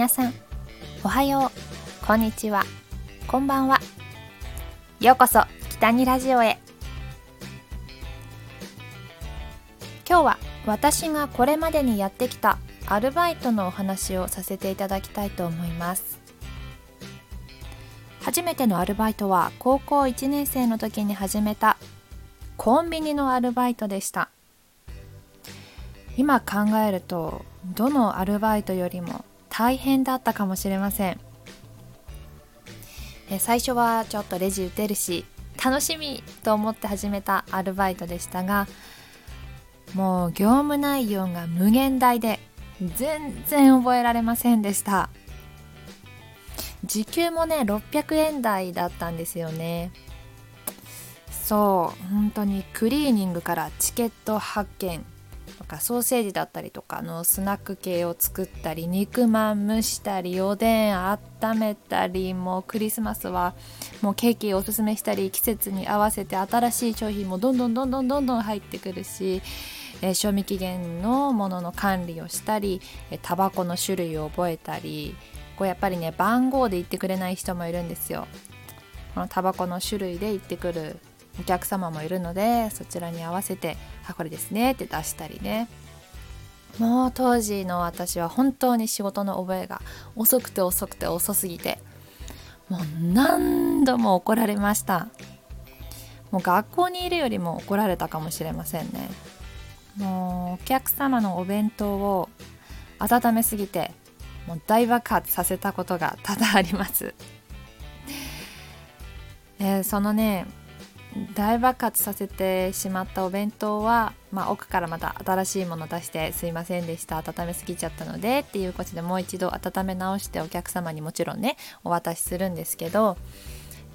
皆さんおはよう。こんにちは。こんばんは。ようこそ北にラジオへ。今日は私がこれまでにやってきたアルバイトのお話をさせていただきたいと思います。初めてのアルバイトは高校1年生の時に始めたコンビニのアルバイトでした。今考えるとどのアルバイトよりも大変だったかもしれません。最初はちょっとレジ打てるし楽しみと思って始めたアルバイトでしたがもう業務内容が無限大で全然覚えられませんでした。時給もね600円台だったんですよね。そう本当にクリーニングからチケット発見とかソーセージだったりとかのスナック系を作ったり肉まん蒸したりおでん温めたりもうクリスマスはもうケーキおすすめしたり季節に合わせて新しい商品もどんどんどんどんどんどん入ってくるしえー、賞味期限のものの管理をしたりタバコの種類を覚えたりこうやっぱりね番号で言ってくれない人もいるんですよ。このタバコの種類で言ってくるお客様もいるのでそちらに合わせて「あこれですね」って出したりね。もう当時の私は本当に仕事の覚えが遅くて遅くて遅すぎてもう何度も怒られました。もう学校にいるよりも怒られたかもしれませんね。もうお客様のお弁当を温めすぎてもう大爆発させたことが多々あります、えー、そのね大爆発させてしまったお弁当は、まあ、奥からまた新しいもの出してすいませんでした温めすぎちゃったのでっていうことでもう一度温め直してお客様にもちろんねお渡しするんですけど、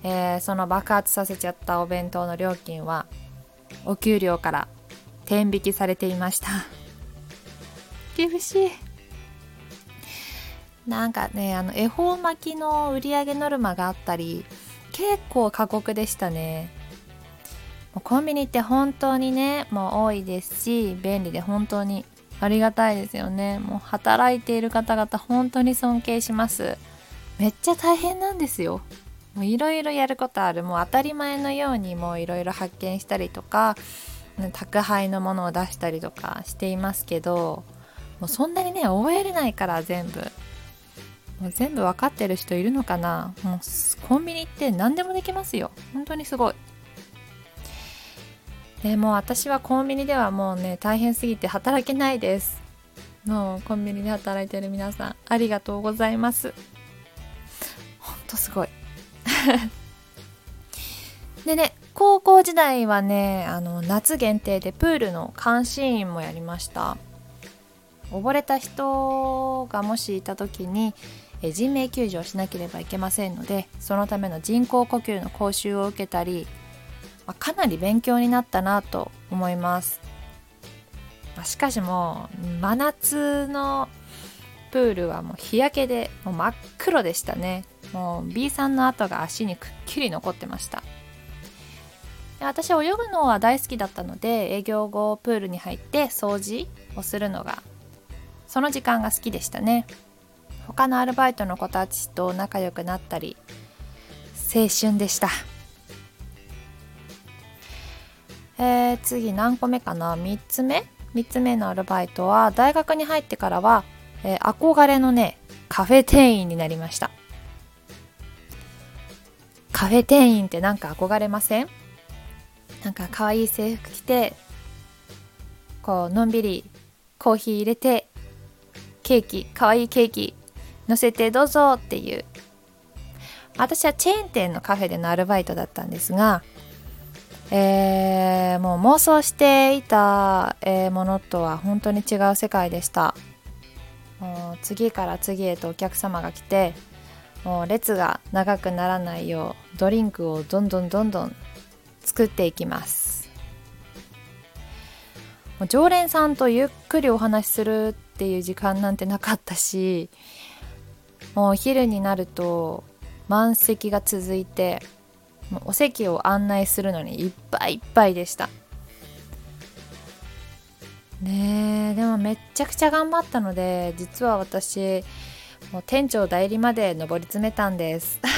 えー、その爆発させちゃったお弁当の料金はお給料から天引きされていました。厳しい。なんかねあの恵方巻きの売上ノルマがあったり結構過酷でしたねもうコンビニって本当にねもう多いですし便利で本当にありがたいですよね。もう働いている方々本当に尊敬します。めっちゃ大変なんですよ。いろいろやることある。もう当たり前のようにもういろいろ発見したりとか宅配のものを出したりとかしていますけどもうそんなにね覚えれないから全部。もう全部分かってる人いるのかな。もうコンビニって何でもできますよ。本当にすごい。でも私はコンビニではもうね大変すぎて働けないです。もうコンビニで働いてる皆さんありがとうございます。ほんとすごい。でね高校時代はねあの夏限定でプールの監視員もやりました。溺れた人がもしいた時に人命救助をしなければいけませんのでそのための人工呼吸の講習を受けたり、まあ、かなり勉強になったなと思います、まあ、しかしもう真夏のプールはもう日焼けでもう真っ黒でしたね。もう B さんの跡が足にくっきり残ってました。私泳ぐのは大好きだったので営業後プールに入って掃除をするのがその時間が好きでしたね。他のアルバイトの子たちと仲良くなったり青春でした。えー、次何個目かな？3つ目？3つ目のアルバイトは大学に入ってからは、えー、憧れのねカフェ店員になりました。カフェ店員ってなんか憧れません？なんか可愛い制服着てこうのんびりコーヒー入れてケーキ可愛いケーキ乗せてどうぞっていう。私はチェーン店のカフェでのアルバイトだったんですが、えー、もう妄想していた、えー、ものとは本当に違う世界でした。もう次から次へとお客様が来てもう列が長くならないようドリンクをどんどんどんどん作っていきます。もう常連さんとゆっくりお話しするっていう時間なんてなかったしもうお昼になると満席が続いてお席を案内するのにいっぱいいっぱいでした。ねえでもめっちゃくちゃ頑張ったので実は私もう店長代理まで上り詰めたんです。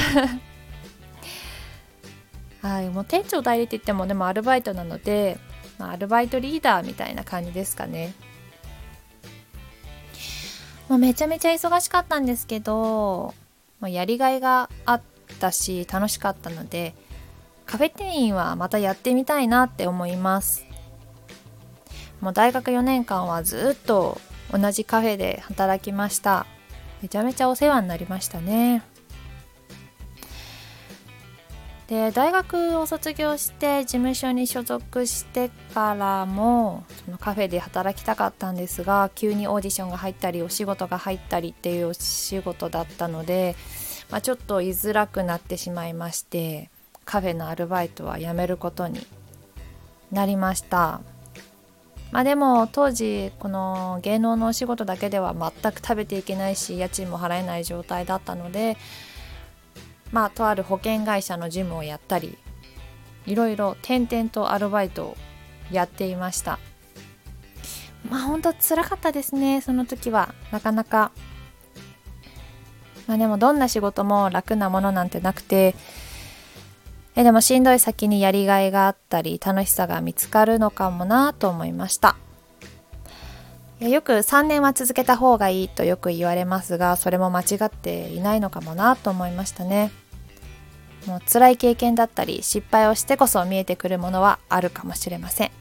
はいもう店長代理って言ってもでもアルバイトなので、まあ、アルバイトリーダーみたいな感じですかね。もうめちゃめちゃ忙しかったんですけど、まあ、やりがいがあってたし楽しかったのでカフェ店員はまたやってみたいなって思います。もう大学4年間はずっと同じカフェで働きました。めちゃめちゃお世話になりましたね。で大学を卒業して事務所に所属してからもそのカフェで働きたかったんですが急にオーディションが入ったりお仕事が入ったりっていうお仕事だったので、まあ、ちょっと居づらくなってしまいましてカフェのアルバイトは辞めることになりました。まあでも当時この芸能のお仕事だけでは全く食べていけないし家賃も払えない状態だったのでまあとある保険会社の事務をやったりいろいろ転々とアルバイトをやっていました。まあほんとつらかったですねその時は。なかなかまあでもどんな仕事も楽なものなんてなくてえでもしんどい先にやりがいがあったり楽しさが見つかるのかもなと思いました。よく3年は続けた方がいいとよく言われますがそれも間違っていないのかもなと思いましたね。もう辛い経験だったり失敗をしてこそ見えてくるものはあるかもしれません。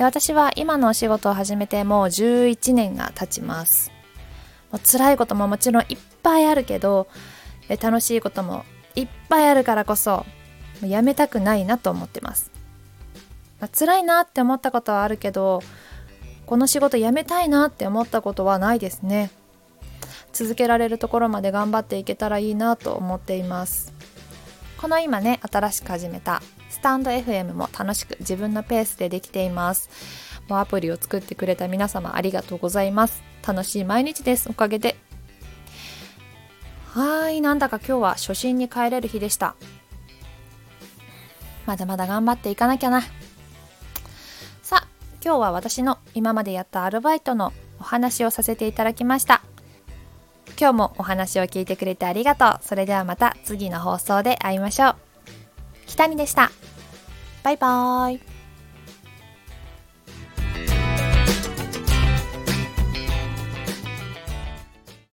私は今のお仕事を始めてもう11年が経ちます。もう辛いことももちろんいっぱいあるけど楽しいこともいっぱいあるからこそもうやめたくないなと思ってます、まあ、辛いなって思ったことはあるけどこの仕事辞めたいなって思ったことはないですね。続けられるところまで頑張っていけたらいいなと思っています。この今ね新しく始めたスタンド FM も楽しく自分のペースでできています。もアプリを作ってくれた皆様ありがとうございます。楽しい毎日です。おかげで。はい。なんだか今日は初心に帰れる日でした。まだまだ頑張っていかなきゃな。さあ今日は私の今までやったアルバイトのお話をさせていただきました。今日もお話を聞いてくれてありがとう。それではまた次の放送で会いましょう。北にでした。バイバーイ。